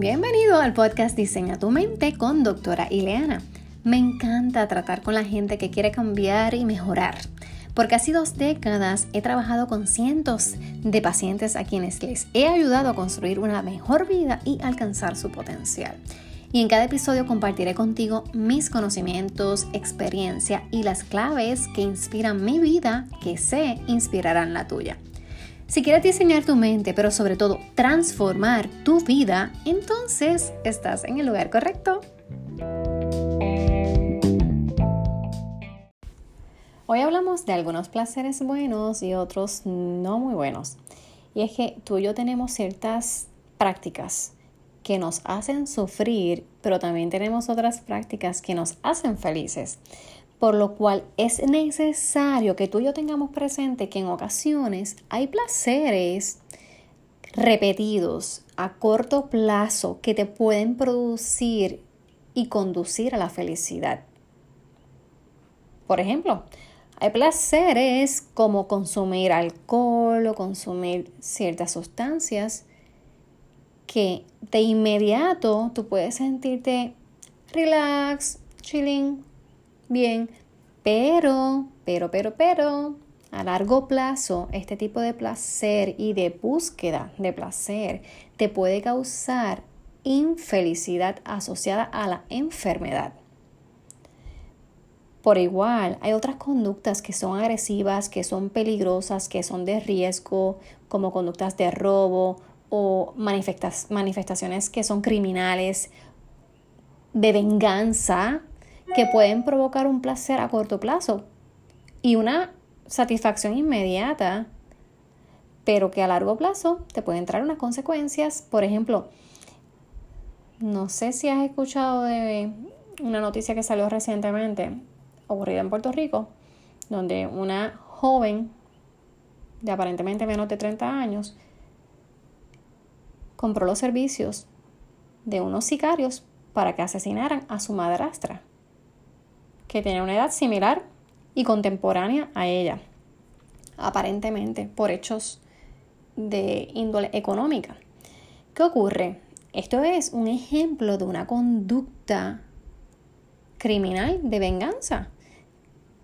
Bienvenido al podcast Diseña tu mente con doctora Ileana. Me encanta tratar con la gente que quiere cambiar y mejorar. Por casi dos décadas he trabajado con cientos de pacientes a quienes les he ayudado a construir una mejor vida y alcanzar su potencial. Y en cada episodio compartiré contigo mis conocimientos, experiencia y las claves que inspiran mi vida que sé inspirarán la tuya. Si quieres diseñar tu mente, pero sobre todo transformar tu vida, entonces estás en el lugar correcto. Hoy hablamos de algunos placeres buenos y otros no muy buenos. Y es que tú y yo tenemos ciertas prácticas que nos hacen sufrir, pero también tenemos otras prácticas que nos hacen felices por lo cual es necesario que tú y yo tengamos presente que en ocasiones hay placeres repetidos a corto plazo que te pueden producir y conducir a la felicidad. Por ejemplo, hay placeres como consumir alcohol o consumir ciertas sustancias que de inmediato tú puedes sentirte relax, chilling, bien, pero, pero, pero, pero, a largo plazo, este tipo de placer y de búsqueda de placer te puede causar infelicidad asociada a la enfermedad. Por igual, hay otras conductas que son agresivas, que son peligrosas, que son de riesgo, como conductas de robo o manifestaciones que son criminales, de venganza, que pueden provocar un placer a corto plazo y una satisfacción inmediata, pero que a largo plazo te pueden traer unas consecuencias. Por ejemplo, no sé si has escuchado de una noticia que salió recientemente, ocurrida en Puerto Rico, donde una joven de aparentemente menos de 30 años compró los servicios de unos sicarios para que asesinaran a su madrastra que tenía una edad similar y contemporánea a ella, aparentemente por hechos de índole económica. ¿Qué ocurre? Esto es un ejemplo de una conducta criminal de venganza,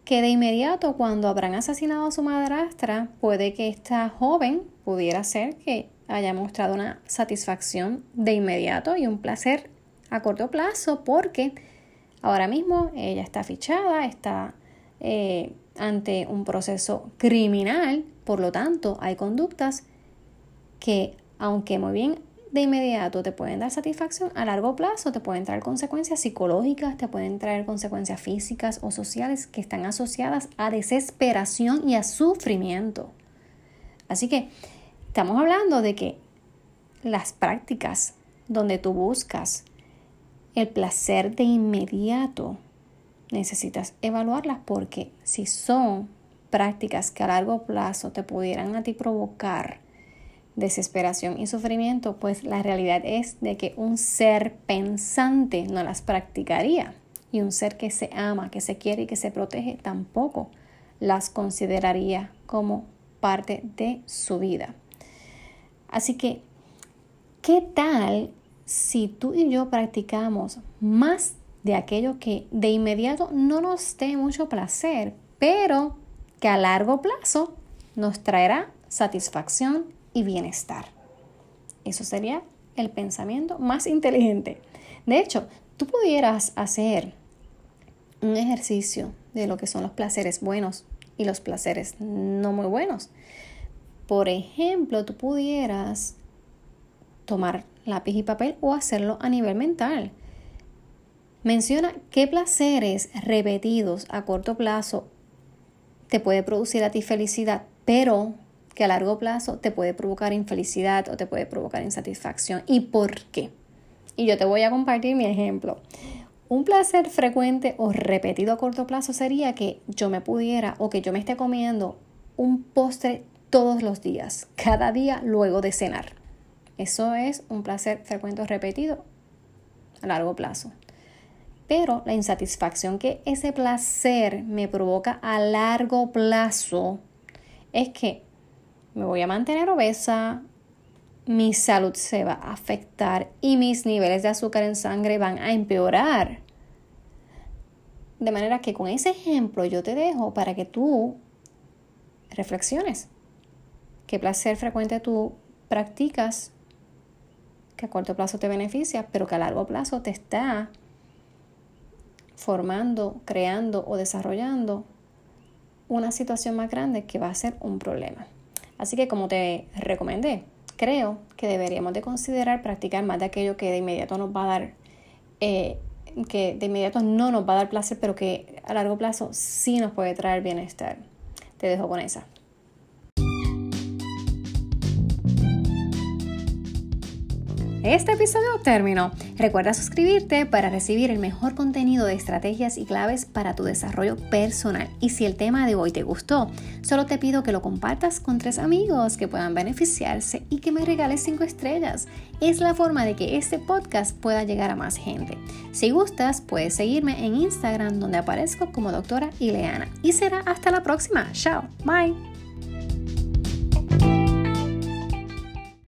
que de inmediato cuando habrán asesinado a su madrastra, puede que esta joven pudiera ser que haya mostrado una satisfacción de inmediato y un placer a corto plazo porque Ahora mismo ella está fichada, está eh, ante un proceso criminal, por lo tanto hay conductas que, aunque muy bien de inmediato te pueden dar satisfacción, a largo plazo te pueden traer consecuencias psicológicas, te pueden traer consecuencias físicas o sociales que están asociadas a desesperación y a sufrimiento. Así que estamos hablando de que las prácticas donde tú buscas el placer de inmediato, necesitas evaluarlas porque si son prácticas que a largo plazo te pudieran a ti provocar desesperación y sufrimiento, pues la realidad es de que un ser pensante no las practicaría y un ser que se ama, que se quiere y que se protege tampoco las consideraría como parte de su vida. Así que, ¿qué tal si tú y yo practicamos más de aquello que de inmediato no nos dé mucho placer, pero que a largo plazo nos traerá satisfacción y bienestar. Eso sería el pensamiento más inteligente. De hecho, tú pudieras hacer un ejercicio de lo que son los placeres buenos y los placeres no muy buenos. Por ejemplo, tú pudieras tomar lápiz y papel o hacerlo a nivel mental. Menciona qué placeres repetidos a corto plazo te puede producir a ti felicidad, pero que a largo plazo te puede provocar infelicidad o te puede provocar insatisfacción y por qué. Y yo te voy a compartir mi ejemplo. Un placer frecuente o repetido a corto plazo sería que yo me pudiera o que yo me esté comiendo un postre todos los días, cada día luego de cenar. Eso es un placer frecuente repetido a largo plazo. Pero la insatisfacción que ese placer me provoca a largo plazo es que me voy a mantener obesa, mi salud se va a afectar y mis niveles de azúcar en sangre van a empeorar. De manera que con ese ejemplo yo te dejo para que tú reflexiones. ¿Qué placer frecuente tú practicas que a corto plazo te beneficia, pero que a largo plazo te está formando, creando o desarrollando una situación más grande que va a ser un problema. Así que como te recomendé, creo que deberíamos de considerar practicar más de aquello que de inmediato nos va a dar, eh, que de inmediato no nos va a dar placer, pero que a largo plazo sí nos puede traer bienestar. Te dejo con esa. Este episodio terminó. Recuerda suscribirte para recibir el mejor contenido de estrategias y claves para tu desarrollo personal. Y si el tema de hoy te gustó, solo te pido que lo compartas con tres amigos que puedan beneficiarse y que me regales cinco estrellas. Es la forma de que este podcast pueda llegar a más gente. Si gustas, puedes seguirme en Instagram donde aparezco como doctora Ileana. Y será hasta la próxima. Chao. Bye.